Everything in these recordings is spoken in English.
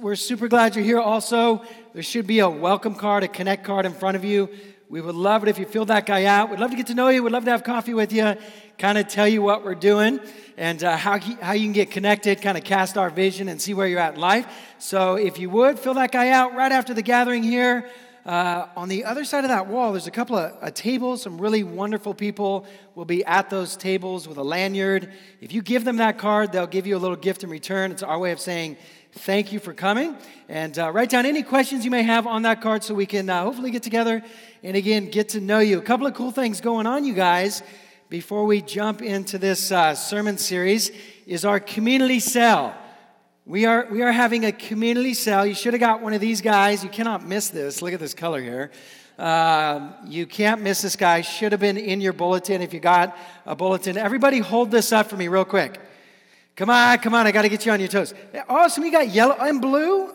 We're super glad you're here. Also, there should be a welcome card, a connect card in front of you. We would love it if you fill that guy out. We'd love to get to know you. We'd love to have coffee with you, kind of tell you what we're doing and uh, how, how you can get connected, kind of cast our vision and see where you're at in life. So if you would, fill that guy out right after the gathering here. Uh, on the other side of that wall, there's a couple of uh, tables. Some really wonderful people will be at those tables with a lanyard. If you give them that card, they'll give you a little gift in return. It's our way of saying, thank you for coming. And uh, write down any questions you may have on that card so we can uh, hopefully get together and again get to know you. A couple of cool things going on, you guys, before we jump into this uh, sermon series is our community cell. We are, we are having a community cell. You should have got one of these guys. You cannot miss this. Look at this color here. Um, you can't miss this guy. Should have been in your bulletin if you got a bulletin. Everybody, hold this up for me, real quick. Come on, come on, I got to get you on your toes. Awesome, we got yellow and blue.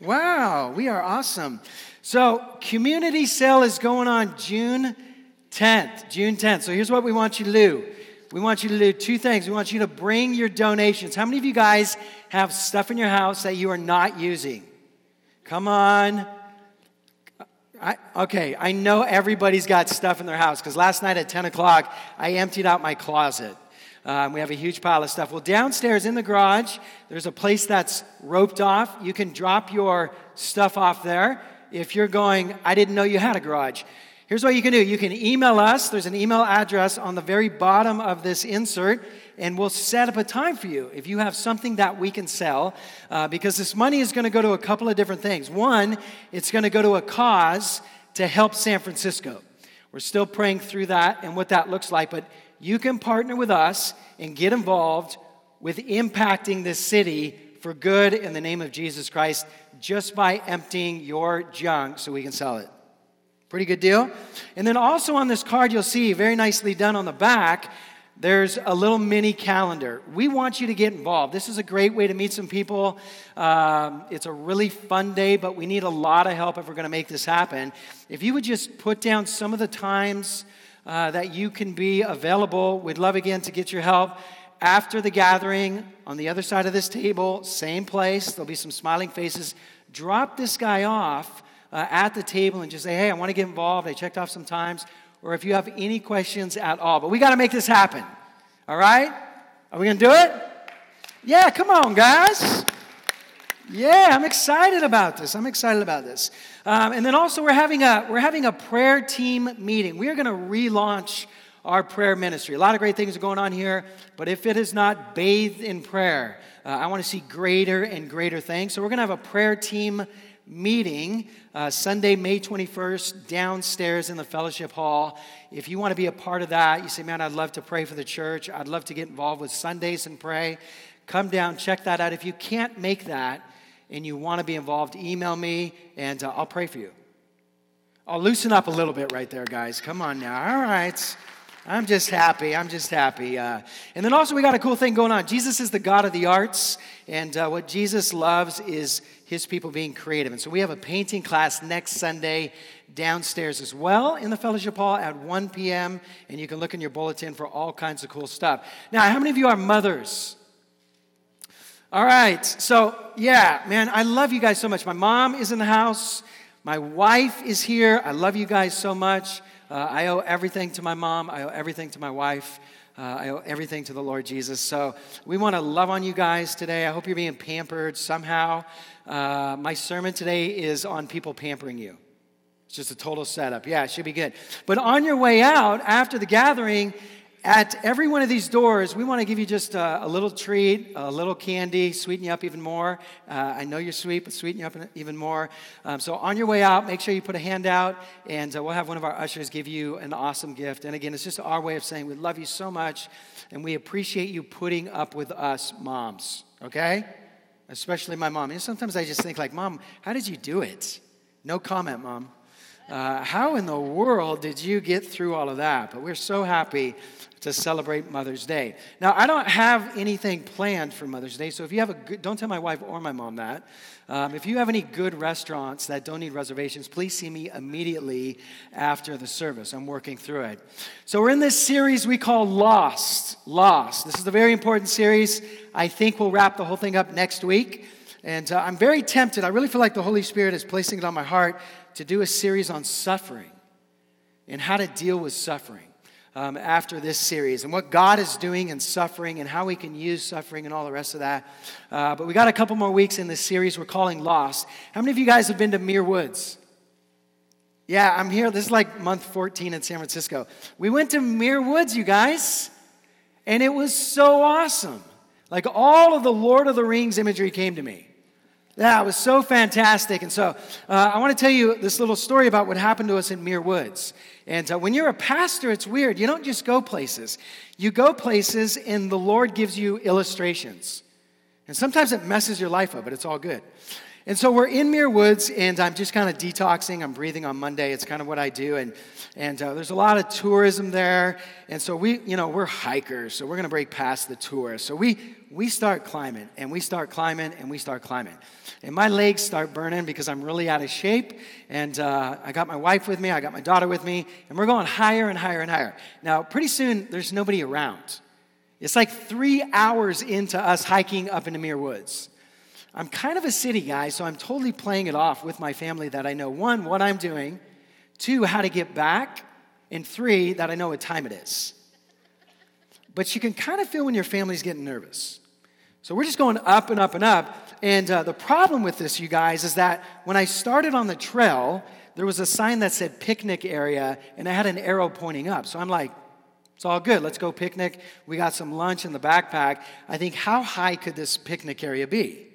Wow, we are awesome. So, community sale is going on June 10th. June 10th. So, here's what we want you to do. We want you to do two things. We want you to bring your donations. How many of you guys have stuff in your house that you are not using? Come on. I, okay, I know everybody's got stuff in their house because last night at 10 o'clock, I emptied out my closet. Um, we have a huge pile of stuff. Well, downstairs in the garage, there's a place that's roped off. You can drop your stuff off there. If you're going, I didn't know you had a garage. Here's what you can do you can email us. There's an email address on the very bottom of this insert, and we'll set up a time for you if you have something that we can sell. Uh, because this money is going to go to a couple of different things. One, it's going to go to a cause to help San Francisco. We're still praying through that and what that looks like, but you can partner with us and get involved with impacting this city for good in the name of Jesus Christ just by emptying your junk so we can sell it. Pretty good deal. And then also on this card, you'll see very nicely done on the back, there's a little mini calendar. We want you to get involved. This is a great way to meet some people. Um, it's a really fun day, but we need a lot of help if we're going to make this happen. If you would just put down some of the times uh, that you can be available. We'd love again to get your help. After the gathering, on the other side of this table, same place, there'll be some smiling faces. Drop this guy off uh, at the table and just say, hey, I want to get involved. I checked off some times. Or if you have any questions at all. But we got to make this happen. All right? Are we going to do it? Yeah, come on, guys. Yeah, I'm excited about this. I'm excited about this. Um, and then also, we're having a we're having a prayer team meeting. We are going to relaunch our prayer ministry. A lot of great things are going on here, but if it is not bathed in prayer, uh, I want to see greater and greater things. So we're going to have a prayer team meeting uh, Sunday, May 21st, downstairs in the fellowship hall. If you want to be a part of that, you say, Man, I'd love to pray for the church. I'd love to get involved with Sundays and pray. Come down, check that out. If you can't make that, and you want to be involved, email me and uh, I'll pray for you. I'll loosen up a little bit right there, guys. Come on now. All right. I'm just happy. I'm just happy. Uh, and then also, we got a cool thing going on. Jesus is the God of the arts, and uh, what Jesus loves is his people being creative. And so, we have a painting class next Sunday downstairs as well in the fellowship hall at 1 p.m. And you can look in your bulletin for all kinds of cool stuff. Now, how many of you are mothers? All right. So, yeah, man, I love you guys so much. My mom is in the house. My wife is here. I love you guys so much. Uh, I owe everything to my mom. I owe everything to my wife. Uh, I owe everything to the Lord Jesus. So we want to love on you guys today. I hope you're being pampered somehow. Uh, my sermon today is on people pampering you. It's just a total setup. Yeah, it should be good. But on your way out after the gathering, at every one of these doors, we want to give you just a, a little treat, a little candy, sweeten you up even more. Uh, I know you're sweet, but sweeten you up even more. Um, so on your way out, make sure you put a hand out, and uh, we'll have one of our ushers give you an awesome gift. And again, it's just our way of saying we love you so much, and we appreciate you putting up with us, moms. Okay? Especially my mom. And sometimes I just think like, Mom, how did you do it? No comment, Mom. Uh, how in the world did you get through all of that? But we're so happy to celebrate Mother's Day. Now, I don't have anything planned for Mother's Day, so if you have a good, don't tell my wife or my mom that. Um, if you have any good restaurants that don't need reservations, please see me immediately after the service. I'm working through it. So, we're in this series we call Lost. Lost. This is a very important series. I think we'll wrap the whole thing up next week. And uh, I'm very tempted. I really feel like the Holy Spirit is placing it on my heart to do a series on suffering and how to deal with suffering um, after this series and what God is doing in suffering and how we can use suffering and all the rest of that. Uh, but we got a couple more weeks in this series we're calling Lost. How many of you guys have been to Muir Woods? Yeah, I'm here. This is like month 14 in San Francisco. We went to Muir Woods, you guys, and it was so awesome. Like all of the Lord of the Rings imagery came to me. Yeah, it was so fantastic. And so uh, I want to tell you this little story about what happened to us in Muir Woods. And uh, when you're a pastor, it's weird. You don't just go places, you go places, and the Lord gives you illustrations. And sometimes it messes your life up, but it's all good. And so we're in Muir Woods, and I'm just kind of detoxing. I'm breathing on Monday. It's kind of what I do. And, and uh, there's a lot of tourism there. And so we, you know, we're hikers, so we're going to break past the tourists. So we, we start climbing, and we start climbing, and we start climbing. And my legs start burning because I'm really out of shape. And uh, I got my wife with me, I got my daughter with me, and we're going higher and higher and higher. Now, pretty soon, there's nobody around. It's like three hours into us hiking up into Muir Woods. I'm kind of a city guy, so I'm totally playing it off with my family that I know one, what I'm doing, two, how to get back, and three, that I know what time it is. But you can kind of feel when your family's getting nervous. So we're just going up and up and up. And uh, the problem with this, you guys, is that when I started on the trail, there was a sign that said picnic area, and I had an arrow pointing up. So I'm like, it's all good. Let's go picnic. We got some lunch in the backpack. I think, how high could this picnic area be?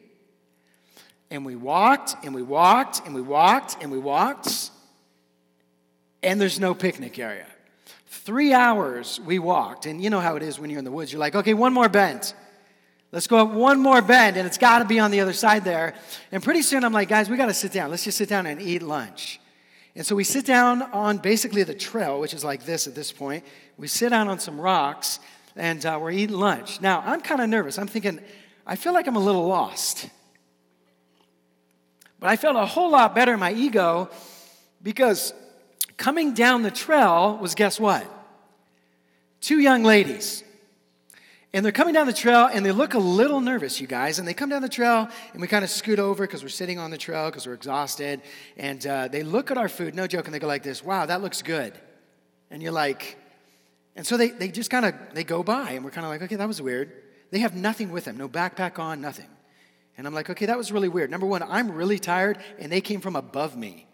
And we walked and we walked and we walked and we walked, and there's no picnic area. Three hours we walked, and you know how it is when you're in the woods. You're like, okay, one more bend. Let's go up one more bend, and it's got to be on the other side there. And pretty soon I'm like, guys, we got to sit down. Let's just sit down and eat lunch. And so we sit down on basically the trail, which is like this at this point. We sit down on some rocks, and uh, we're eating lunch. Now, I'm kind of nervous. I'm thinking, I feel like I'm a little lost. But I felt a whole lot better in my ego because coming down the trail was guess what? Two young ladies. And they're coming down the trail and they look a little nervous, you guys. And they come down the trail and we kind of scoot over because we're sitting on the trail because we're exhausted. And uh, they look at our food, no joke, and they go like this wow, that looks good. And you're like, and so they, they just kind of, they go by and we're kind of like, okay, that was weird. They have nothing with them, no backpack on, nothing. And I'm like, okay, that was really weird. Number one, I'm really tired, and they came from above me.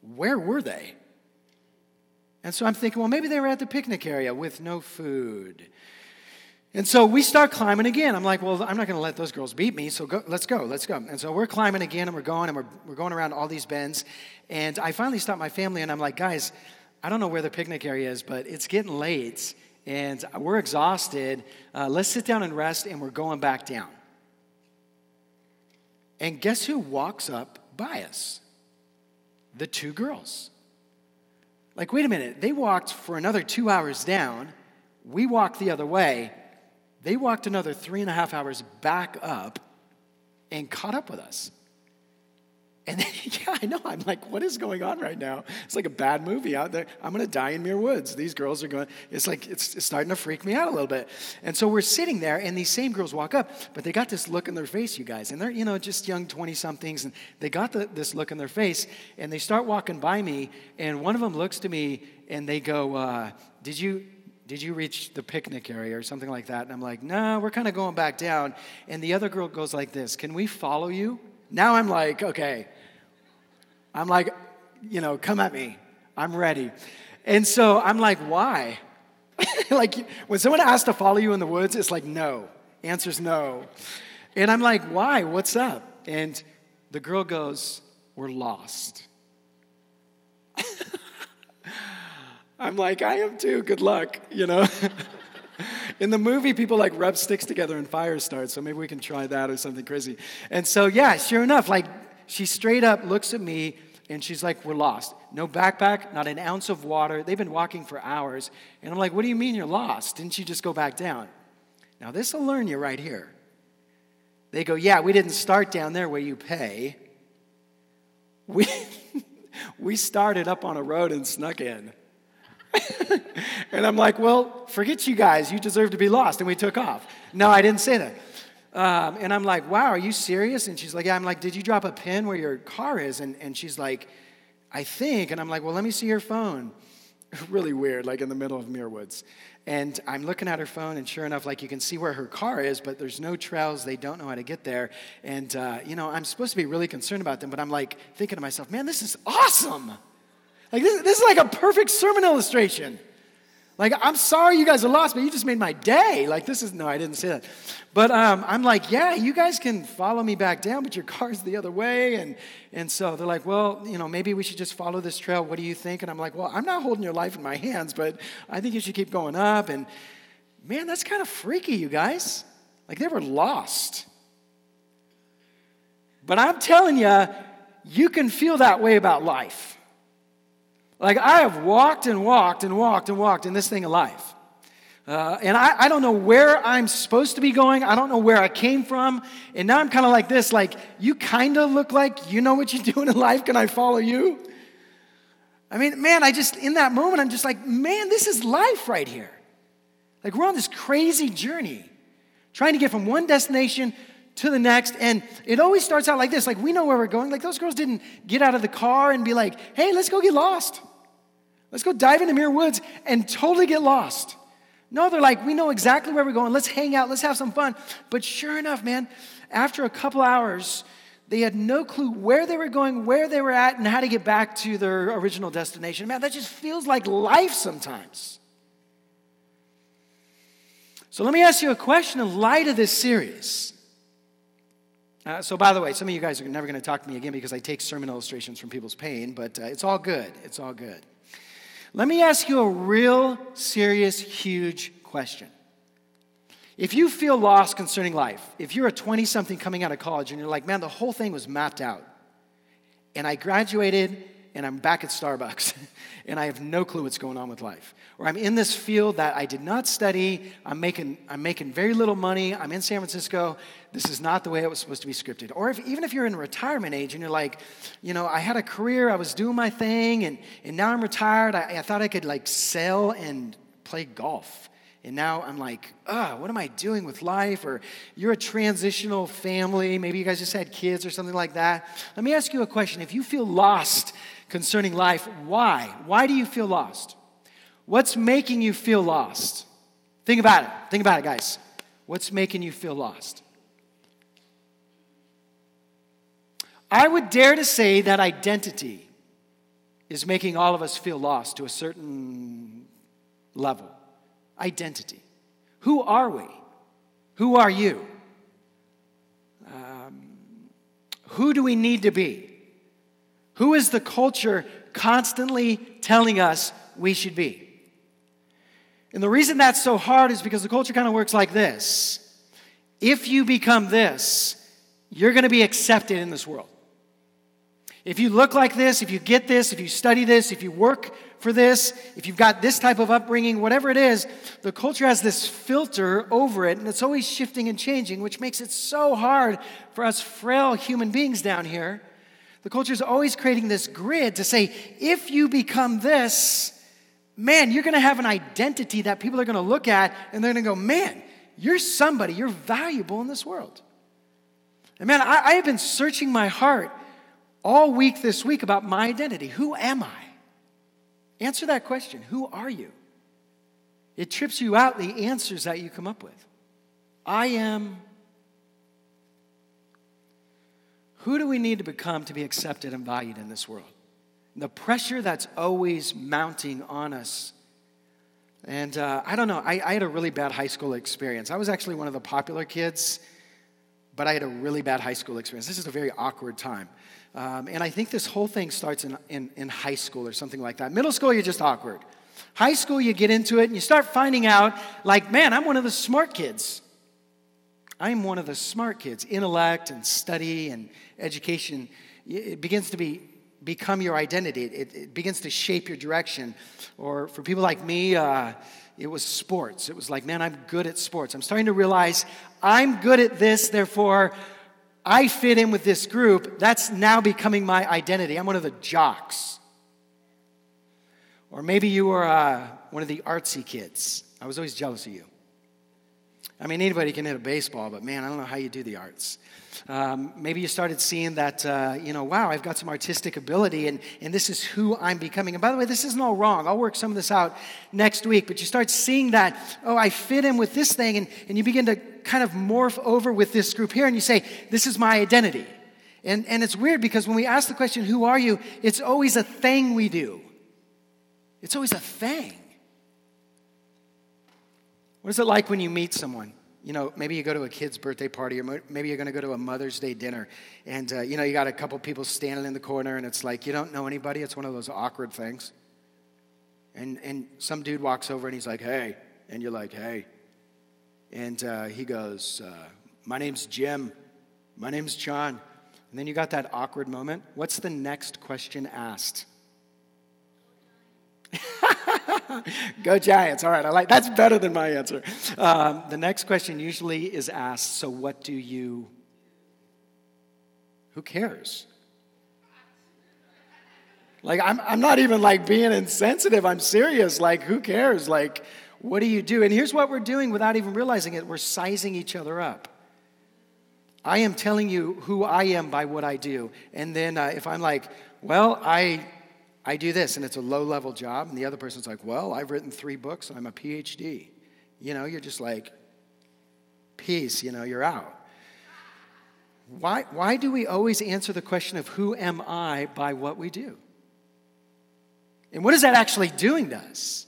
Where were they? And so I'm thinking, well, maybe they were at the picnic area with no food. And so we start climbing again. I'm like, well, I'm not going to let those girls beat me, so go, let's go, let's go. And so we're climbing again, and we're going, and we're, we're going around all these bends. And I finally stop my family, and I'm like, guys, I don't know where the picnic area is, but it's getting late, and we're exhausted. Uh, let's sit down and rest, and we're going back down. And guess who walks up by us? The two girls. Like, wait a minute, they walked for another two hours down. We walked the other way. They walked another three and a half hours back up and caught up with us. And then, yeah, I know. I'm like, what is going on right now? It's like a bad movie out there. I'm going to die in Muir Woods. These girls are going, it's like, it's, it's, starting to freak me out a little bit. And so we're sitting there, and these same girls walk up, but they got this look in their face, you guys. And they're, you know, just young 20 somethings, and they got the, this look in their face, and they start walking by me, and one of them looks to me, and they go, uh, Did you, did you reach the picnic area or something like that? And I'm like, no, we're kind of going back down. And the other girl goes like this, can we follow you? Now I'm like, okay, I'm like, you know, come at me. I'm ready. And so I'm like, why? like, when someone asks to follow you in the woods, it's like, no. Answer's no. And I'm like, why? What's up? And the girl goes, we're lost. I'm like, I am too. Good luck, you know? In the movie, people like rub sticks together and fire starts, so maybe we can try that or something crazy. And so, yeah, sure enough, like, she straight up looks at me and she's like, We're lost. No backpack, not an ounce of water. They've been walking for hours. And I'm like, What do you mean you're lost? Didn't you just go back down? Now, this will learn you right here. They go, Yeah, we didn't start down there where you pay. We, we started up on a road and snuck in. and I'm like, Well, forget you guys. You deserve to be lost. And we took off. No, I didn't say that. Um, and I'm like, wow, are you serious? And she's like, yeah. I'm like, did you drop a pin where your car is? And, and she's like, I think. And I'm like, well, let me see your phone. really weird, like in the middle of Muir Woods. And I'm looking at her phone, and sure enough, like you can see where her car is, but there's no trails. They don't know how to get there. And, uh, you know, I'm supposed to be really concerned about them, but I'm like thinking to myself, man, this is awesome. Like, this, this is like a perfect sermon illustration. Like, I'm sorry you guys are lost, but you just made my day. Like, this is, no, I didn't say that. But um, I'm like, yeah, you guys can follow me back down, but your car's the other way. And, and so they're like, well, you know, maybe we should just follow this trail. What do you think? And I'm like, well, I'm not holding your life in my hands, but I think you should keep going up. And man, that's kind of freaky, you guys. Like, they were lost. But I'm telling you, you can feel that way about life. Like, I have walked and walked and walked and walked in this thing of life. Uh, and I, I don't know where I'm supposed to be going. I don't know where I came from. And now I'm kind of like this like, you kind of look like you know what you're doing in life. Can I follow you? I mean, man, I just, in that moment, I'm just like, man, this is life right here. Like, we're on this crazy journey, trying to get from one destination to the next. And it always starts out like this like, we know where we're going. Like, those girls didn't get out of the car and be like, hey, let's go get lost. Let's go dive into Muir Woods and totally get lost. No, they're like, we know exactly where we're going. Let's hang out. Let's have some fun. But sure enough, man, after a couple hours, they had no clue where they were going, where they were at, and how to get back to their original destination. Man, that just feels like life sometimes. So let me ask you a question in light of this series. Uh, so, by the way, some of you guys are never going to talk to me again because I take sermon illustrations from people's pain, but uh, it's all good. It's all good. Let me ask you a real serious, huge question. If you feel lost concerning life, if you're a 20 something coming out of college and you're like, man, the whole thing was mapped out, and I graduated and I'm back at Starbucks and I have no clue what's going on with life. Or I'm in this field that I did not study, I'm making, I'm making very little money, I'm in San Francisco, this is not the way it was supposed to be scripted. Or if, even if you're in retirement age and you're like, you know, I had a career, I was doing my thing, and, and now I'm retired, I, I thought I could like sail and play golf. And now I'm like, ah, what am I doing with life? Or you're a transitional family. Maybe you guys just had kids or something like that. Let me ask you a question. If you feel lost concerning life. Why? Why do you feel lost? What's making you feel lost? Think about it. Think about it, guys. What's making you feel lost? I would dare to say that identity is making all of us feel lost to a certain level. Identity. Who are we? Who are you? Um, who do we need to be? Who is the culture constantly telling us we should be? And the reason that's so hard is because the culture kind of works like this if you become this, you're going to be accepted in this world. If you look like this, if you get this, if you study this, if you work for this, if you've got this type of upbringing, whatever it is, the culture has this filter over it, and it's always shifting and changing, which makes it so hard for us frail human beings down here the culture is always creating this grid to say, if you become this, man, you're going to have an identity that people are going to look at and they're going to go, man, you're somebody, you're valuable in this world. And man, I, I have been searching my heart all week this week about my identity. Who am I? Answer that question. Who are you? It trips you out the answers that you come up with. I am Who do we need to become to be accepted and valued in this world? The pressure that's always mounting on us. And uh, I don't know, I, I had a really bad high school experience. I was actually one of the popular kids, but I had a really bad high school experience. This is a very awkward time. Um, and I think this whole thing starts in, in, in high school or something like that. Middle school, you're just awkward. High school, you get into it and you start finding out, like, man, I'm one of the smart kids. I'm one of the smart kids. Intellect and study and education, it begins to be, become your identity. It, it begins to shape your direction. Or for people like me, uh, it was sports. It was like, man, I'm good at sports. I'm starting to realize I'm good at this, therefore, I fit in with this group. That's now becoming my identity. I'm one of the jocks. Or maybe you were uh, one of the artsy kids. I was always jealous of you. I mean, anybody can hit a baseball, but man, I don't know how you do the arts. Um, maybe you started seeing that, uh, you know, wow, I've got some artistic ability and, and this is who I'm becoming. And by the way, this isn't all wrong. I'll work some of this out next week. But you start seeing that, oh, I fit in with this thing. And, and you begin to kind of morph over with this group here and you say, this is my identity. And, and it's weird because when we ask the question, who are you? It's always a thing we do. It's always a thing. What is it like when you meet someone? You know, maybe you go to a kid's birthday party, or maybe you're going to go to a Mother's Day dinner, and uh, you know you got a couple people standing in the corner, and it's like you don't know anybody. It's one of those awkward things. And and some dude walks over and he's like, "Hey," and you're like, "Hey," and uh, he goes, uh, "My name's Jim. My name's John." And then you got that awkward moment. What's the next question asked? Go Giants. All right, I like that's better than my answer. Um, the next question usually is asked So, what do you? Who cares? Like, I'm, I'm not even like being insensitive. I'm serious. Like, who cares? Like, what do you do? And here's what we're doing without even realizing it we're sizing each other up. I am telling you who I am by what I do. And then uh, if I'm like, well, I I do this and it's a low level job, and the other person's like, well, I've written three books, I'm a PhD. You know, you're just like, peace, you know, you're out. Why, why do we always answer the question of who am I by what we do? And what is that actually doing to us?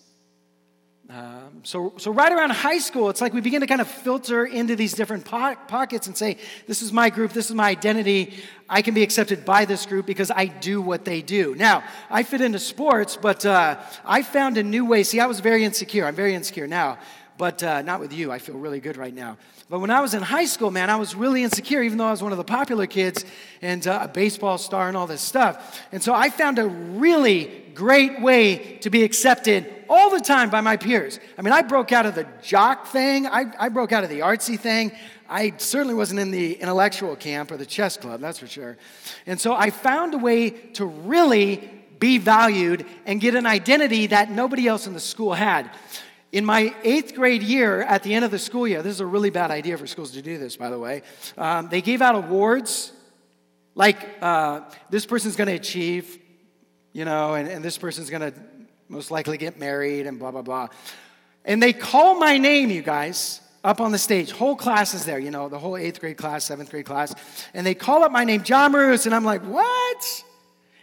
Um, so, so right around high school, it's like we begin to kind of filter into these different po- pockets and say, "This is my group. This is my identity. I can be accepted by this group because I do what they do." Now, I fit into sports, but uh, I found a new way. See, I was very insecure. I'm very insecure now, but uh, not with you. I feel really good right now. But when I was in high school, man, I was really insecure, even though I was one of the popular kids and uh, a baseball star and all this stuff. And so I found a really great way to be accepted all the time by my peers. I mean, I broke out of the jock thing, I, I broke out of the artsy thing. I certainly wasn't in the intellectual camp or the chess club, that's for sure. And so I found a way to really be valued and get an identity that nobody else in the school had. In my eighth grade year, at the end of the school year, this is a really bad idea for schools to do this, by the way. Um, they gave out awards like uh, this person's going to achieve, you know, and, and this person's going to most likely get married and blah, blah, blah. And they call my name, you guys, up on the stage. Whole class is there, you know, the whole eighth grade class, seventh grade class. And they call up my name, John Marus, and I'm like, what?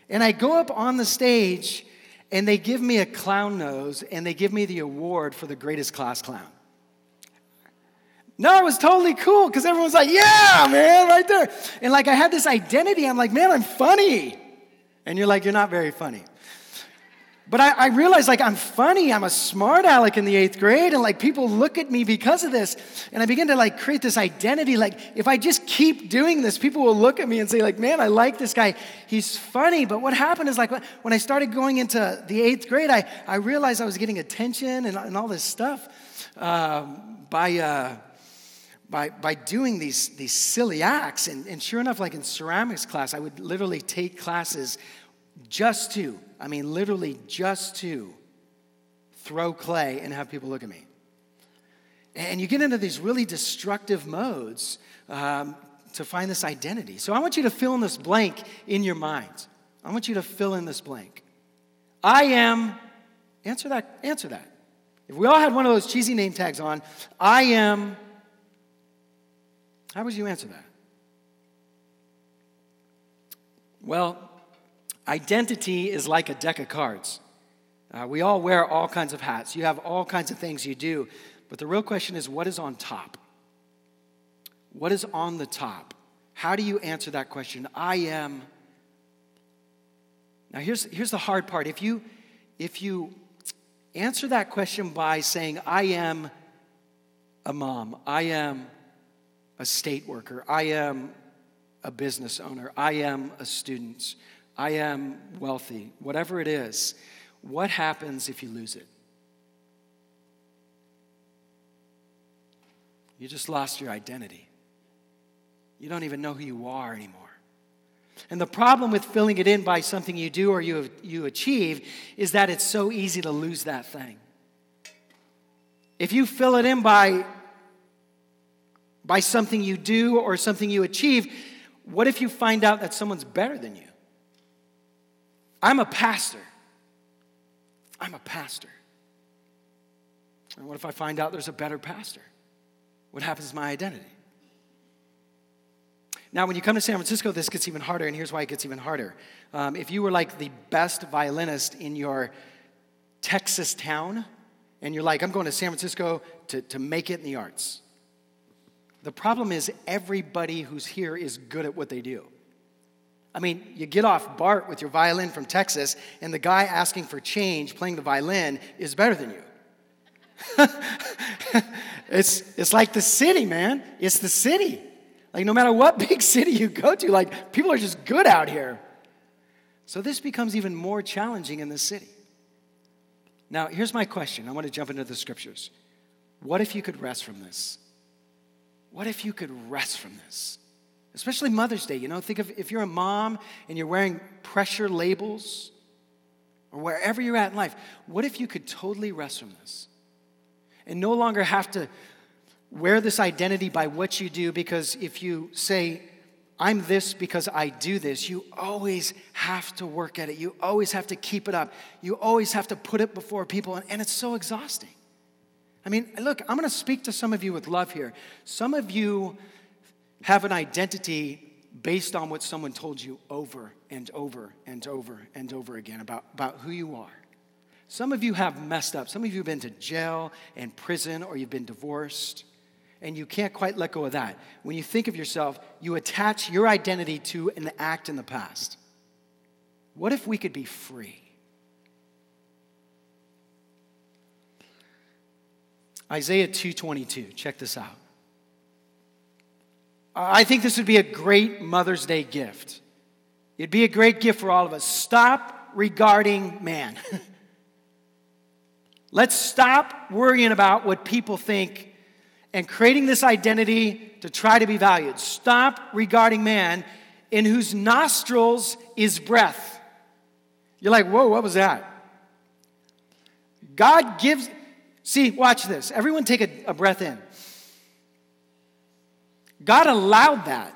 And I go up on the stage and they give me a clown nose and they give me the award for the greatest class clown. No, it was totally cool because everyone's like, yeah, man, right there. And like I had this identity. I'm like, man, I'm funny. And you're like, you're not very funny. But I, I realized like I'm funny, I'm a smart aleck in the eighth grade, and like people look at me because of this. And I begin to like create this identity. Like if I just keep doing this, people will look at me and say, like, man, I like this guy. He's funny. But what happened is like when I started going into the eighth grade, I, I realized I was getting attention and, and all this stuff um, by uh, by, by doing these, these silly acts. And, and sure enough, like in ceramics class, I would literally take classes just to I mean, literally just to throw clay and have people look at me. And you get into these really destructive modes um, to find this identity. So I want you to fill in this blank in your mind. I want you to fill in this blank. I am, answer that, answer that. If we all had one of those cheesy name tags on, I am, how would you answer that? Well, Identity is like a deck of cards. Uh, we all wear all kinds of hats. You have all kinds of things you do. But the real question is what is on top? What is on the top? How do you answer that question? I am. Now, here's, here's the hard part. If you, if you answer that question by saying, I am a mom, I am a state worker, I am a business owner, I am a student, I am wealthy, whatever it is, what happens if you lose it? You just lost your identity. You don't even know who you are anymore. And the problem with filling it in by something you do or you, you achieve is that it's so easy to lose that thing. If you fill it in by by something you do or something you achieve, what if you find out that someone's better than you? I'm a pastor. I'm a pastor. And what if I find out there's a better pastor? What happens to my identity? Now, when you come to San Francisco, this gets even harder, and here's why it gets even harder. Um, if you were like the best violinist in your Texas town, and you're like, I'm going to San Francisco to, to make it in the arts. The problem is, everybody who's here is good at what they do. I mean, you get off BART with your violin from Texas, and the guy asking for change playing the violin is better than you. it's, it's like the city, man. It's the city. Like, no matter what big city you go to, like, people are just good out here. So, this becomes even more challenging in the city. Now, here's my question. I want to jump into the scriptures. What if you could rest from this? What if you could rest from this? Especially Mother's Day, you know, think of if you're a mom and you're wearing pressure labels or wherever you're at in life, what if you could totally rest from this and no longer have to wear this identity by what you do? Because if you say, I'm this because I do this. You always have to work at it. You always have to keep it up. You always have to put it before people, and, and it's so exhausting. I mean, look, I'm going to speak to some of you with love here. Some of you have an identity based on what someone told you over and over and over and over again about, about who you are. Some of you have messed up. Some of you have been to jail and prison, or you've been divorced and you can't quite let go of that. When you think of yourself, you attach your identity to an act in the past. What if we could be free? Isaiah 2:22. Check this out. I think this would be a great Mother's Day gift. It'd be a great gift for all of us. Stop regarding man. Let's stop worrying about what people think and creating this identity to try to be valued. Stop regarding man in whose nostrils is breath. You're like, whoa, what was that? God gives, see, watch this. Everyone take a, a breath in. God allowed that.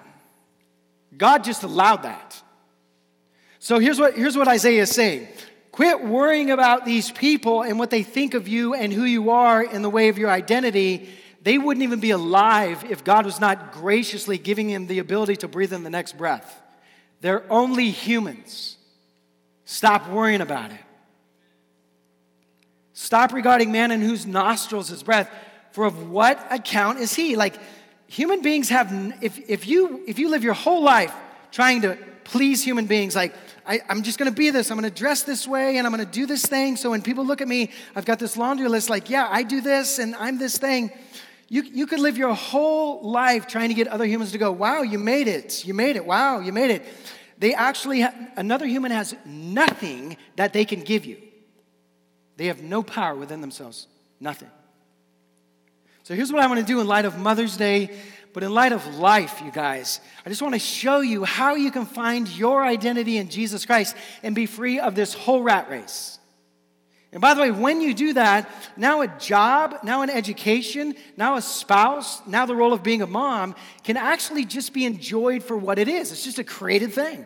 God just allowed that. So here's what, here's what Isaiah is saying Quit worrying about these people and what they think of you and who you are in the way of your identity they wouldn't even be alive if God was not graciously giving them the ability to breathe in the next breath. They're only humans. Stop worrying about it. Stop regarding man in whose nostrils is breath, for of what account is he? Like, human beings have, if, if, you, if you live your whole life trying to please human beings, like, I, am just gonna be this, I'm gonna dress this way, and I'm gonna do this thing, so when people look at me, I've got this laundry list, like, yeah, I do this, and I'm this thing. You, you could live your whole life trying to get other humans to go, wow, you made it. You made it. Wow, you made it. They actually, ha- another human has nothing that they can give you. They have no power within themselves. Nothing. So here's what I want to do in light of Mother's Day, but in light of life, you guys. I just want to show you how you can find your identity in Jesus Christ and be free of this whole rat race. And by the way, when you do that, now a job, now an education, now a spouse, now the role of being a mom can actually just be enjoyed for what it is. It's just a created thing.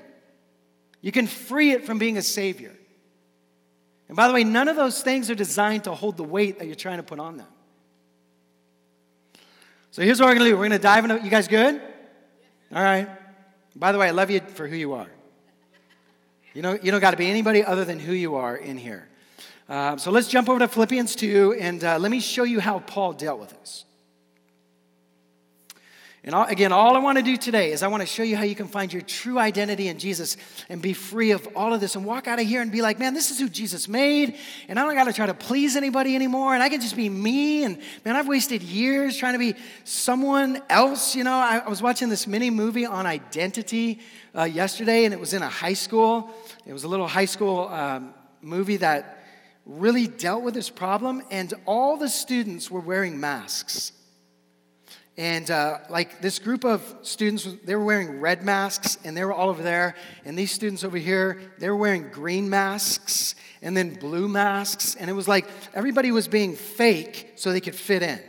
You can free it from being a savior. And by the way, none of those things are designed to hold the weight that you're trying to put on them. So here's what we're going to do. We're going to dive into. You guys good? All right. By the way, I love you for who you are. You know, you don't got to be anybody other than who you are in here. Uh, so let's jump over to Philippians 2 and uh, let me show you how Paul dealt with this. And all, again, all I want to do today is I want to show you how you can find your true identity in Jesus and be free of all of this and walk out of here and be like, man, this is who Jesus made. And I don't got to try to please anybody anymore. And I can just be me. And man, I've wasted years trying to be someone else. You know, I, I was watching this mini movie on identity uh, yesterday and it was in a high school. It was a little high school um, movie that really dealt with this problem, and all the students were wearing masks. And uh, like this group of students, they were wearing red masks, and they were all over there. And these students over here, they were wearing green masks and then blue masks. And it was like everybody was being fake so they could fit in.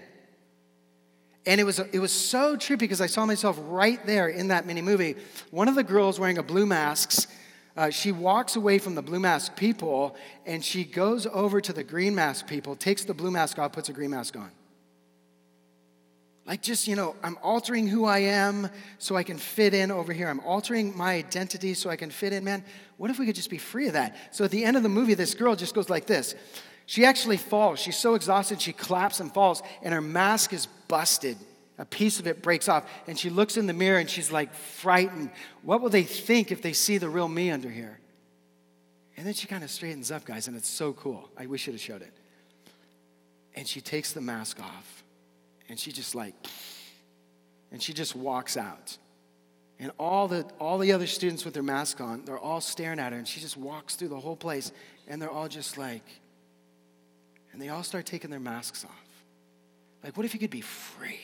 And it was, it was so trippy because I saw myself right there in that mini movie. One of the girls wearing a blue mask, uh, she walks away from the blue mask people and she goes over to the green mask people, takes the blue mask off, puts a green mask on. Like, just, you know, I'm altering who I am so I can fit in over here. I'm altering my identity so I can fit in. Man, what if we could just be free of that? So at the end of the movie, this girl just goes like this. She actually falls. She's so exhausted, she claps and falls, and her mask is busted. A piece of it breaks off, and she looks in the mirror and she's like frightened. What will they think if they see the real me under here? And then she kind of straightens up, guys, and it's so cool. I wish you'd have showed it. And she takes the mask off, and she just like, and she just walks out. And all the, all the other students with their mask on, they're all staring at her, and she just walks through the whole place, and they're all just like, and they all start taking their masks off. Like, what if you could be free?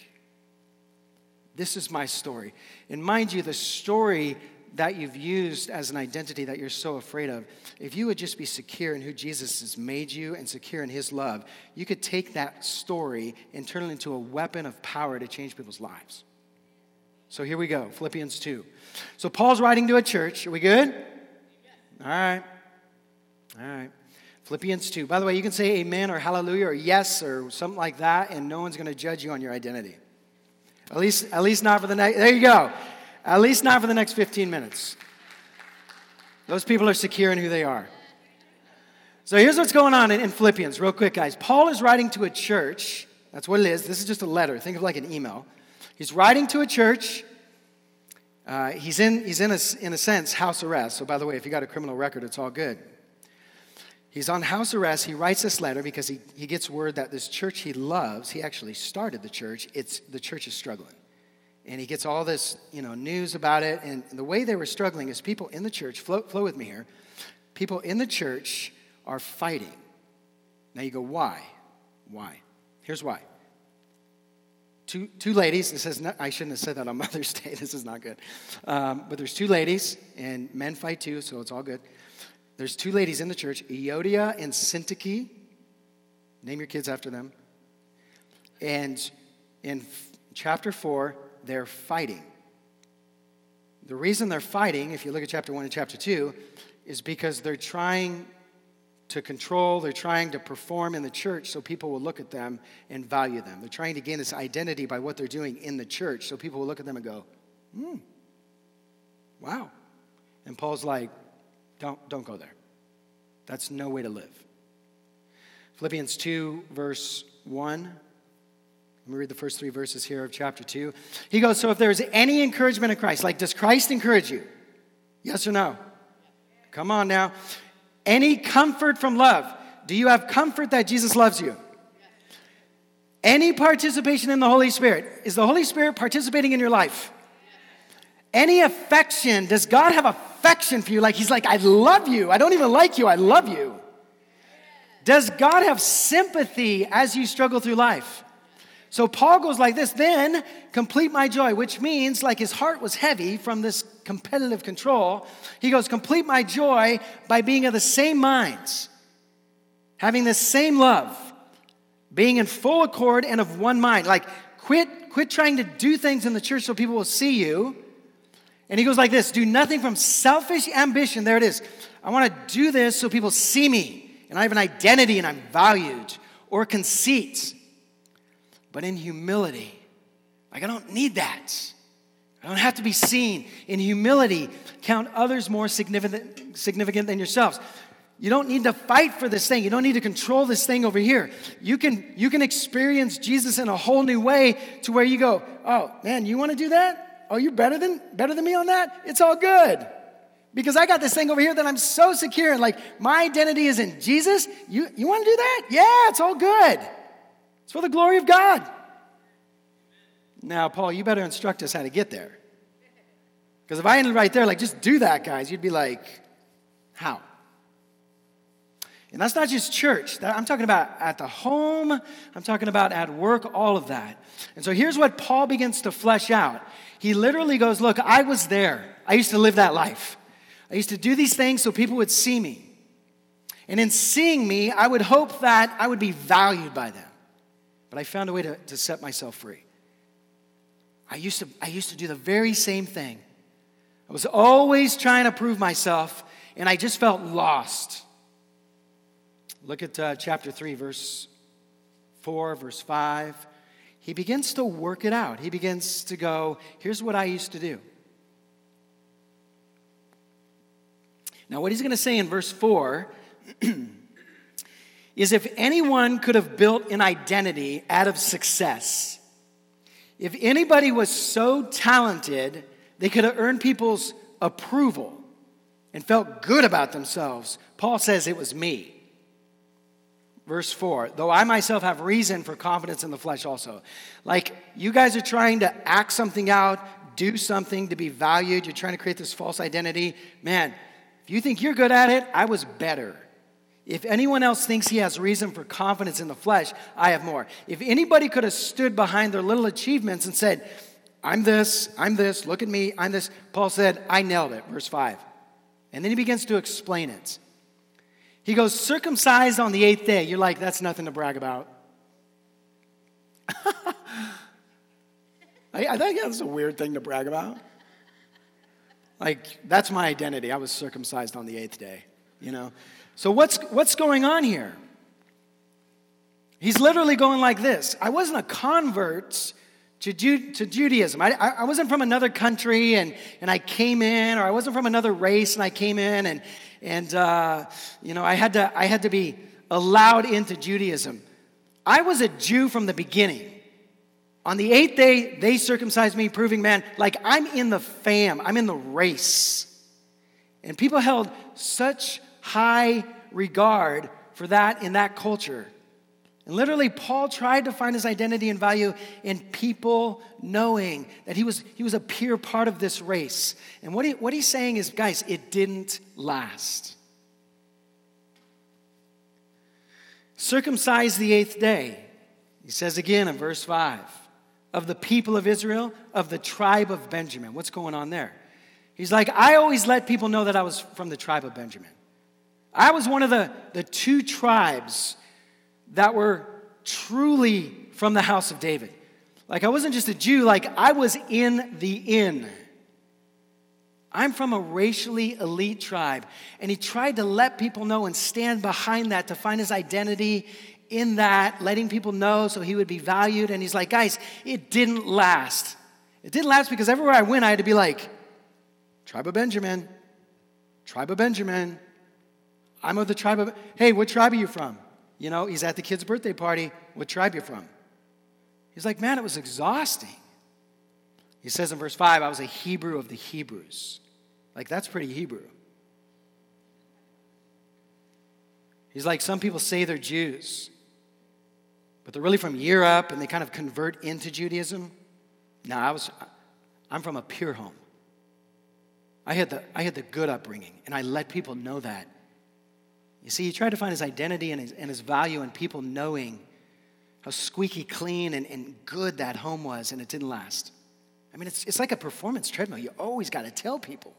This is my story. And mind you, the story that you've used as an identity that you're so afraid of, if you would just be secure in who Jesus has made you and secure in his love, you could take that story and turn it into a weapon of power to change people's lives. So here we go Philippians 2. So Paul's writing to a church. Are we good? All right. All right. Philippians 2. By the way, you can say amen or hallelujah or yes or something like that, and no one's going to judge you on your identity. At least, at least not for the next, there you go. At least not for the next 15 minutes. Those people are secure in who they are. So here's what's going on in, in Philippians, real quick, guys. Paul is writing to a church. That's what it is. This is just a letter. Think of it like an email. He's writing to a church. Uh, he's in, he's in a, in a sense, house arrest. So, by the way, if you got a criminal record, it's all good. He's on house arrest. He writes this letter because he, he gets word that this church he loves, he actually started the church, it's, the church is struggling. And he gets all this you know, news about it. And the way they were struggling is people in the church, flow, flow with me here, people in the church are fighting. Now you go, why? Why? Here's why. Two, two ladies, it says, I shouldn't have said that on Mother's Day, this is not good. Um, but there's two ladies, and men fight too, so it's all good. There's two ladies in the church, Euodia and Syntyche. Name your kids after them. And in chapter 4, they're fighting. The reason they're fighting, if you look at chapter 1 and chapter 2, is because they're trying to control, they're trying to perform in the church so people will look at them and value them. They're trying to gain this identity by what they're doing in the church so people will look at them and go, hmm, wow. And Paul's like, don't, don't go there. That's no way to live. Philippians 2, verse 1. Let me read the first three verses here of chapter 2. He goes, So if there's any encouragement in Christ, like, does Christ encourage you? Yes or no? Come on now. Any comfort from love? Do you have comfort that Jesus loves you? Any participation in the Holy Spirit? Is the Holy Spirit participating in your life? Any affection? Does God have affection for you? Like He's like, I love you. I don't even like you. I love you. Does God have sympathy as you struggle through life? So Paul goes like this, then complete my joy, which means like his heart was heavy from this competitive control. He goes, complete my joy by being of the same minds, having the same love, being in full accord and of one mind. Like quit, quit trying to do things in the church so people will see you and he goes like this do nothing from selfish ambition. There it is. I want to do this so people see me and I have an identity and I'm valued, or conceit, but in humility. Like, I don't need that. I don't have to be seen. In humility, count others more significant, significant than yourselves. You don't need to fight for this thing. You don't need to control this thing over here. You can, you can experience Jesus in a whole new way to where you go, oh, man, you want to do that? Oh, you're better than better than me on that? It's all good. Because I got this thing over here that I'm so secure and like my identity is in Jesus. You you want to do that? Yeah, it's all good. It's for the glory of God. Now, Paul, you better instruct us how to get there. Because if I ended right there, like, just do that, guys, you'd be like, how? And that's not just church. I'm talking about at the home, I'm talking about at work, all of that. And so here's what Paul begins to flesh out. He literally goes, Look, I was there. I used to live that life. I used to do these things so people would see me. And in seeing me, I would hope that I would be valued by them. But I found a way to, to set myself free. I used to, I used to do the very same thing. I was always trying to prove myself, and I just felt lost. Look at uh, chapter 3, verse 4, verse 5. He begins to work it out. He begins to go, here's what I used to do. Now, what he's going to say in verse 4 is if anyone could have built an identity out of success, if anybody was so talented, they could have earned people's approval and felt good about themselves. Paul says it was me. Verse 4 Though I myself have reason for confidence in the flesh also. Like you guys are trying to act something out, do something to be valued, you're trying to create this false identity. Man, if you think you're good at it, I was better. If anyone else thinks he has reason for confidence in the flesh, I have more. If anybody could have stood behind their little achievements and said, I'm this, I'm this, look at me, I'm this, Paul said, I nailed it, verse 5. And then he begins to explain it. He goes, circumcised on the eighth day. You're like, that's nothing to brag about. I, I think that's a weird thing to brag about. Like, that's my identity. I was circumcised on the eighth day, you know? So, what's, what's going on here? He's literally going like this I wasn't a convert to, Ju- to Judaism. I, I, wasn't from another country and, and I came in, or I wasn't from another race and I came in, and, and uh, you know, I had, to, I had to be allowed into Judaism. I was a Jew from the beginning. On the eighth day, they circumcised me, proving, man, like I'm in the fam, I'm in the race. And people held such high regard for that in that culture. And literally, Paul tried to find his identity and value in people knowing that he was, he was a pure part of this race. And what, he, what he's saying is, guys, it didn't last. Circumcised the eighth day, he says again in verse 5, of the people of Israel, of the tribe of Benjamin. What's going on there? He's like, I always let people know that I was from the tribe of Benjamin. I was one of the, the two tribes that were truly from the house of David. Like, I wasn't just a Jew, like, I was in the inn. I'm from a racially elite tribe. And he tried to let people know and stand behind that to find his identity in that, letting people know so he would be valued. And he's like, guys, it didn't last. It didn't last because everywhere I went, I had to be like, tribe of Benjamin, tribe of Benjamin, I'm of the tribe of, hey, what tribe are you from? You know, he's at the kid's birthday party. What tribe are you from? He's like, man, it was exhausting. He says in verse 5, I was a Hebrew of the Hebrews. Like, that's pretty Hebrew. He's like, some people say they're Jews, but they're really from Europe and they kind of convert into Judaism. No, I was, I'm from a pure home. I had, the, I had the good upbringing, and I let people know that. You see, he tried to find his identity and his, and his value in people knowing how squeaky clean and, and good that home was, and it didn't last. I mean, it's, it's like a performance treadmill. You always got to tell people.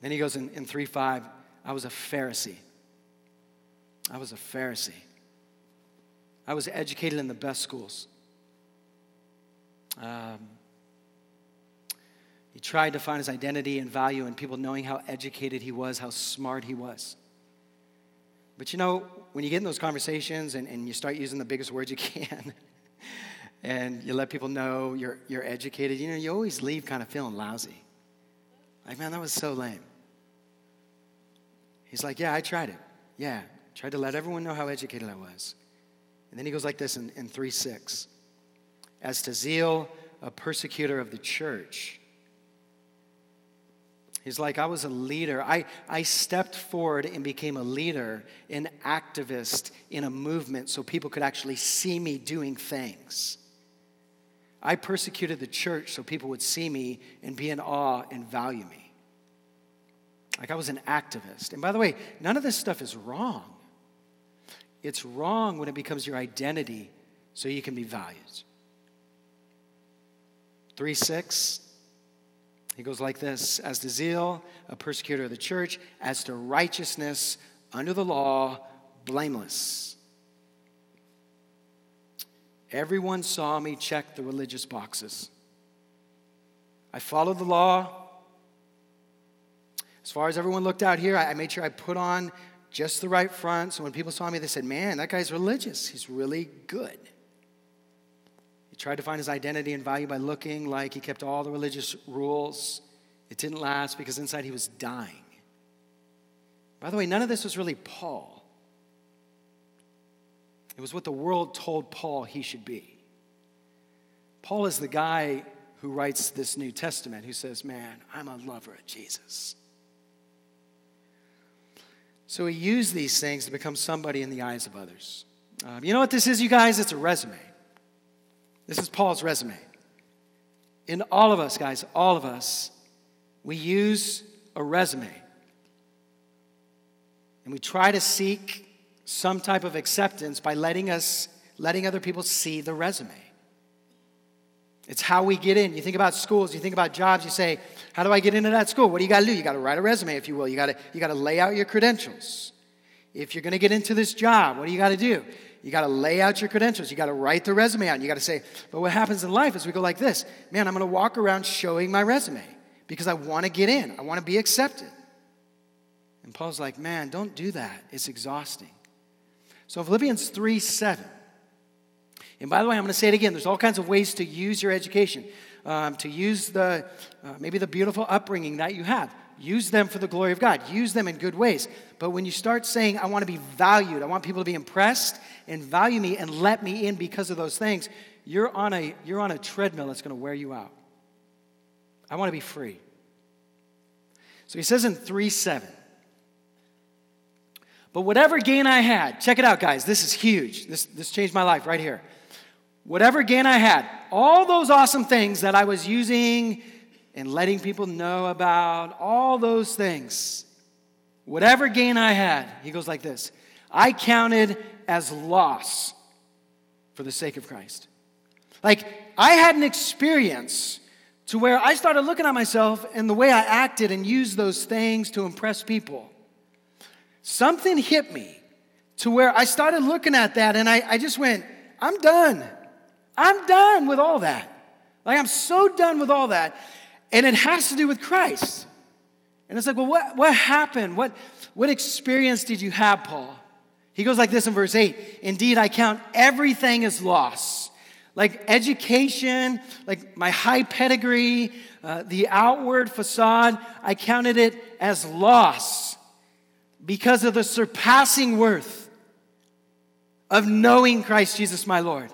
Then he goes in, in 3 5, I was a Pharisee. I was a Pharisee. I was educated in the best schools. Um, he tried to find his identity and value in people knowing how educated he was, how smart he was. But you know, when you get in those conversations and, and you start using the biggest words you can, and you let people know you're, you're educated, you know, you always leave kind of feeling lousy. Like, man, that was so lame. He's like, yeah, I tried it. Yeah, tried to let everyone know how educated I was. And then he goes like this in, in 3 6. As to zeal, a persecutor of the church He's like, I was a leader. I, I stepped forward and became a leader, an activist in a movement so people could actually see me doing things. I persecuted the church so people would see me and be in awe and value me. Like I was an activist. And by the way, none of this stuff is wrong. It's wrong when it becomes your identity so you can be valued. 3 6, he goes like this As to zeal, a persecutor of the church, as to righteousness under the law, blameless. everyone saw me check the religious boxes. I followed the law. As far as everyone looked out here, I made sure I put on just the right front. So when people saw me, they said, Man, that guy's religious. He's really good. He tried to find his identity and value by looking like he kept all the religious rules. It didn't last because inside he was dying. By the way, none of this was really Paul. It was what the world told Paul he should be. Paul is the guy who writes this New Testament who says, Man, I'm a lover of Jesus. So he used these things to become somebody in the eyes of others. Um, you know what this is, you guys? It's a resume. This is Paul's resume. In all of us, guys, all of us, we use a resume. And we try to seek some type of acceptance by letting us letting other people see the resume. It's how we get in. You think about schools, you think about jobs, you say, How do I get into that school? What do you got to do? You got to write a resume, if you will. You got to, you got to lay out your credentials. If you're going to get into this job, what do you got to do? You got to lay out your credentials. You got to write the resume out. You got to say, But what happens in life is we go like this Man, I'm going to walk around showing my resume because I want to get in, I want to be accepted. And Paul's like, Man, don't do that. It's exhausting. So, Philippians 3 7 and by the way, I'm going to say it again there's all kinds of ways to use your education, um, to use the uh, maybe the beautiful upbringing that you have. Use them for the glory of God. Use them in good ways. But when you start saying, I want to be valued, I want people to be impressed and value me and let me in because of those things, you're on a, you're on a treadmill that's going to wear you out. I want to be free. So he says in 3 7, but whatever gain I had, check it out, guys. This is huge. This, this changed my life right here whatever gain I had, all those awesome things that I was using and letting people know about, all those things, whatever gain I had, he goes like this I counted as loss for the sake of Christ. Like, I had an experience to where I started looking at myself and the way I acted and used those things to impress people. Something hit me to where I started looking at that and I, I just went, I'm done. I'm done with all that. Like, I'm so done with all that. And it has to do with Christ. And it's like, well, what, what happened? What, what experience did you have, Paul? He goes like this in verse 8 Indeed, I count everything as loss. Like education, like my high pedigree, uh, the outward facade, I counted it as loss because of the surpassing worth of knowing Christ Jesus my Lord.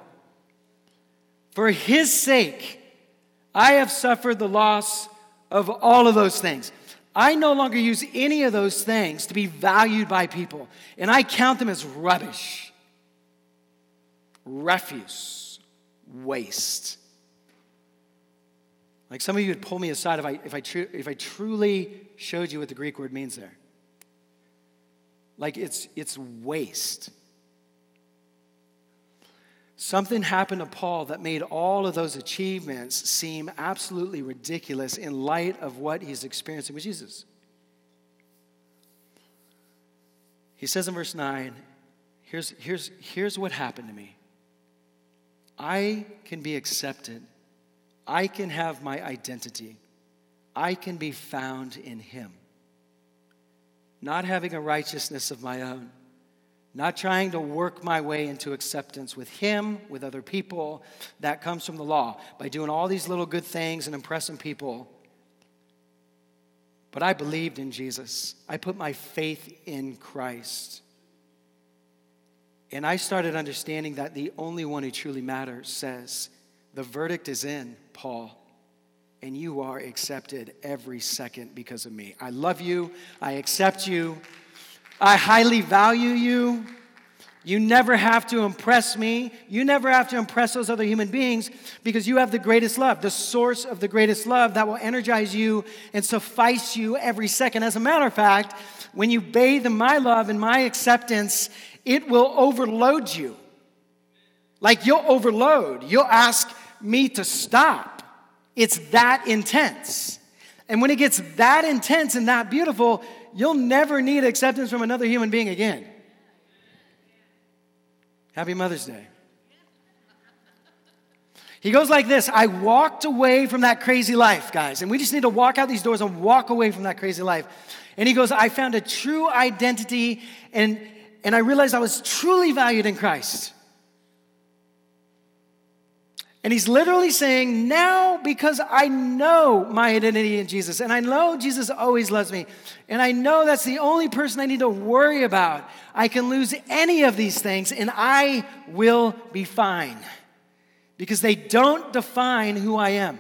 For his sake, I have suffered the loss of all of those things. I no longer use any of those things to be valued by people, and I count them as rubbish, refuse, waste. Like some of you would pull me aside if I, if I, if I truly showed you what the Greek word means there. Like it's, it's waste. Something happened to Paul that made all of those achievements seem absolutely ridiculous in light of what he's experiencing with Jesus. He says in verse 9, here's, here's, here's what happened to me. I can be accepted. I can have my identity. I can be found in Him. Not having a righteousness of my own not trying to work my way into acceptance with Him, with other people. That comes from the law by doing all these little good things and impressing people. But I believed in Jesus, I put my faith in Christ. And I started understanding that the only one who truly matters says, The verdict is in, Paul and you are accepted every second because of me. I love you. I accept you. I highly value you. You never have to impress me. You never have to impress those other human beings because you have the greatest love, the source of the greatest love that will energize you and suffice you every second. As a matter of fact, when you bathe in my love and my acceptance, it will overload you. Like you'll overload. You'll ask me to stop. It's that intense. And when it gets that intense and that beautiful, you'll never need acceptance from another human being again. Happy Mother's Day. He goes like this I walked away from that crazy life, guys. And we just need to walk out these doors and walk away from that crazy life. And he goes, I found a true identity and, and I realized I was truly valued in Christ. And he's literally saying, now because I know my identity in Jesus, and I know Jesus always loves me, and I know that's the only person I need to worry about, I can lose any of these things and I will be fine. Because they don't define who I am.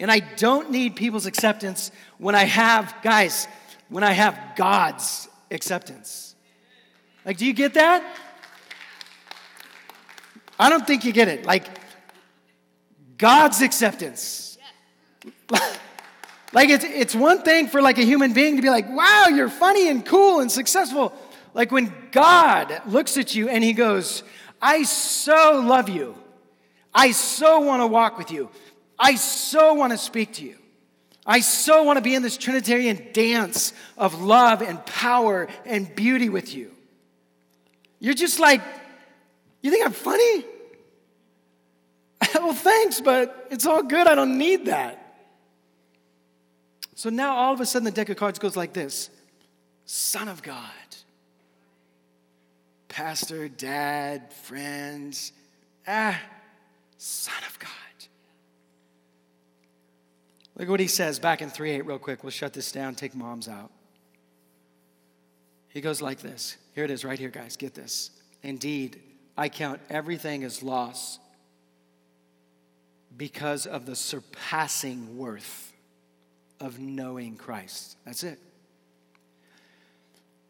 And I don't need people's acceptance when I have, guys, when I have God's acceptance. Like, do you get that? I don't think you get it. Like, God's acceptance. like, it's, it's one thing for like a human being to be like, wow, you're funny and cool and successful. Like, when God looks at you and he goes, I so love you. I so want to walk with you. I so want to speak to you. I so want to be in this Trinitarian dance of love and power and beauty with you. You're just like, you think I'm funny? well, thanks, but it's all good. I don't need that. So now all of a sudden the deck of cards goes like this Son of God, pastor, dad, friends, ah, Son of God. Look what he says back in 3 8, real quick. We'll shut this down, take moms out. He goes like this. Here it is, right here, guys. Get this. Indeed, I count everything as loss because of the surpassing worth of knowing Christ. That's it.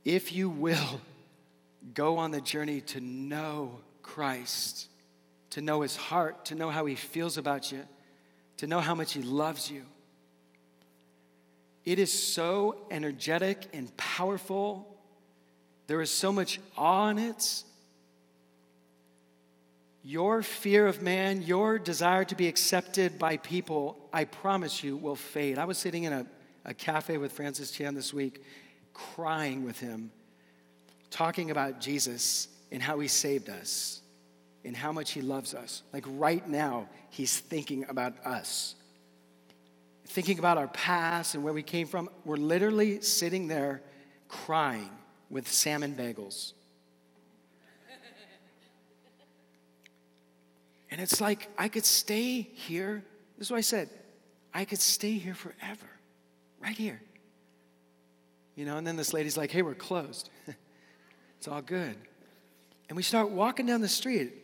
If you will go on the journey to know Christ, to know his heart, to know how he feels about you, to know how much he loves you, it is so energetic and powerful. There is so much awe in it your fear of man, your desire to be accepted by people, I promise you, will fade. I was sitting in a, a cafe with Francis Chan this week, crying with him, talking about Jesus and how he saved us and how much he loves us. Like right now, he's thinking about us, thinking about our past and where we came from. We're literally sitting there crying with salmon bagels And it's like I could stay here. This is what I said. I could stay here forever, right here. You know, and then this lady's like, hey, we're closed. it's all good. And we start walking down the street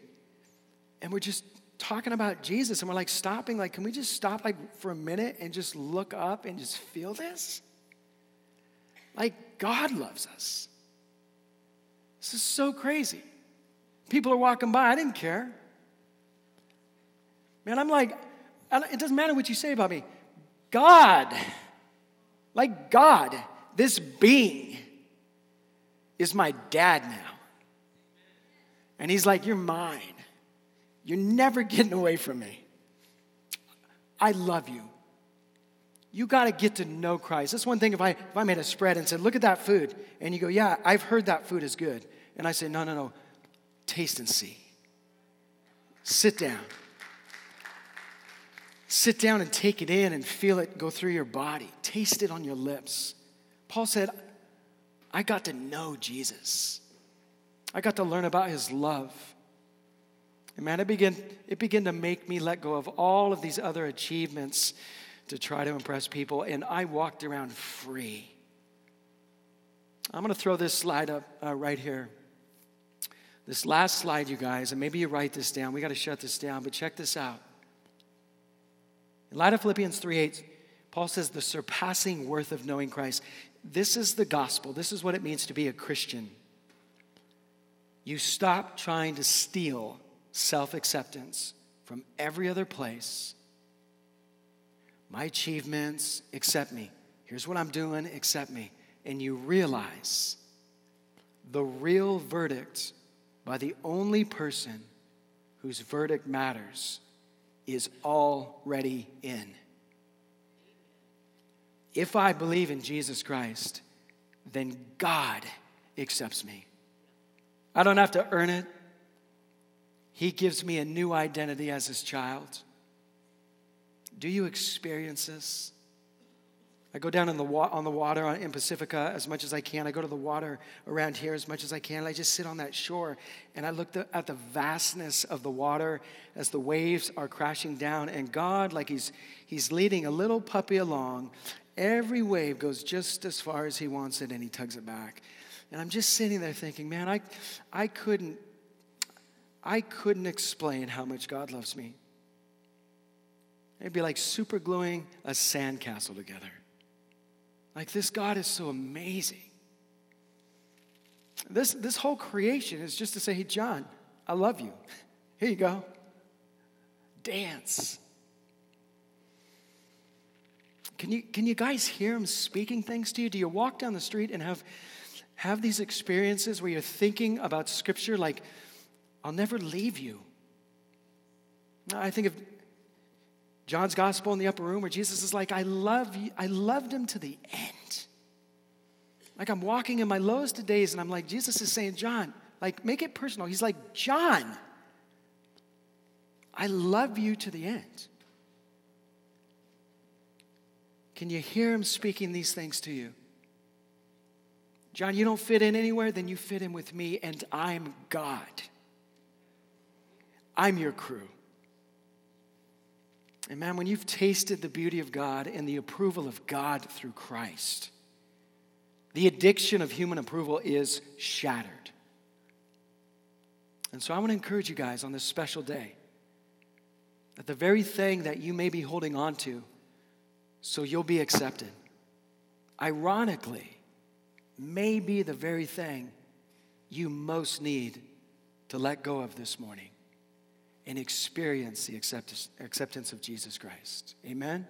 and we're just talking about Jesus and we're like stopping, like, can we just stop like for a minute and just look up and just feel this? Like, God loves us. This is so crazy. People are walking by, I didn't care. Man, I'm like, it doesn't matter what you say about me. God, like God, this being is my dad now. And he's like, You're mine. You're never getting away from me. I love you. You got to get to know Christ. That's one thing if I, if I made a spread and said, Look at that food. And you go, Yeah, I've heard that food is good. And I say, No, no, no. Taste and see. Sit down. Sit down and take it in and feel it go through your body. Taste it on your lips. Paul said, I got to know Jesus. I got to learn about his love. And man, it began, it began to make me let go of all of these other achievements to try to impress people, and I walked around free. I'm going to throw this slide up uh, right here. This last slide, you guys, and maybe you write this down. We got to shut this down, but check this out. In light of Philippians 3 8, Paul says the surpassing worth of knowing Christ. This is the gospel. This is what it means to be a Christian. You stop trying to steal self acceptance from every other place. My achievements, accept me. Here's what I'm doing, accept me. And you realize the real verdict by the only person whose verdict matters is already in. If I believe in Jesus Christ, then God accepts me. I don't have to earn it. He gives me a new identity as his child. Do you experience this? I go down in the wa- on the water in Pacifica as much as I can. I go to the water around here as much as I can. I just sit on that shore and I look the, at the vastness of the water as the waves are crashing down. And God, like He's, he's leading a little puppy along, every wave goes just as far as He wants it and He tugs it back. And I'm just sitting there thinking, man, I, I couldn't. I couldn't explain how much God loves me. It'd be like super gluing a sandcastle together. Like, this God is so amazing. This, this whole creation is just to say, hey, John, I love you. Here you go. Dance. Can you, can you guys hear him speaking things to you? Do you walk down the street and have, have these experiences where you're thinking about Scripture like, I'll never leave you? I think of John's gospel in the upper room where Jesus is like, I love you. I loved him to the end. Like I'm walking in my lowest of days and I'm like, Jesus is saying, John, like make it personal. He's like, John, I love you to the end. Can you hear him speaking these things to you? John, you don't fit in anywhere, then you fit in with me, and I'm God. I'm your crew. And man, when you've tasted the beauty of God and the approval of God through Christ, the addiction of human approval is shattered. And so I want to encourage you guys on this special day that the very thing that you may be holding on to so you'll be accepted, ironically, may be the very thing you most need to let go of this morning and experience the acceptance of Jesus Christ. Amen?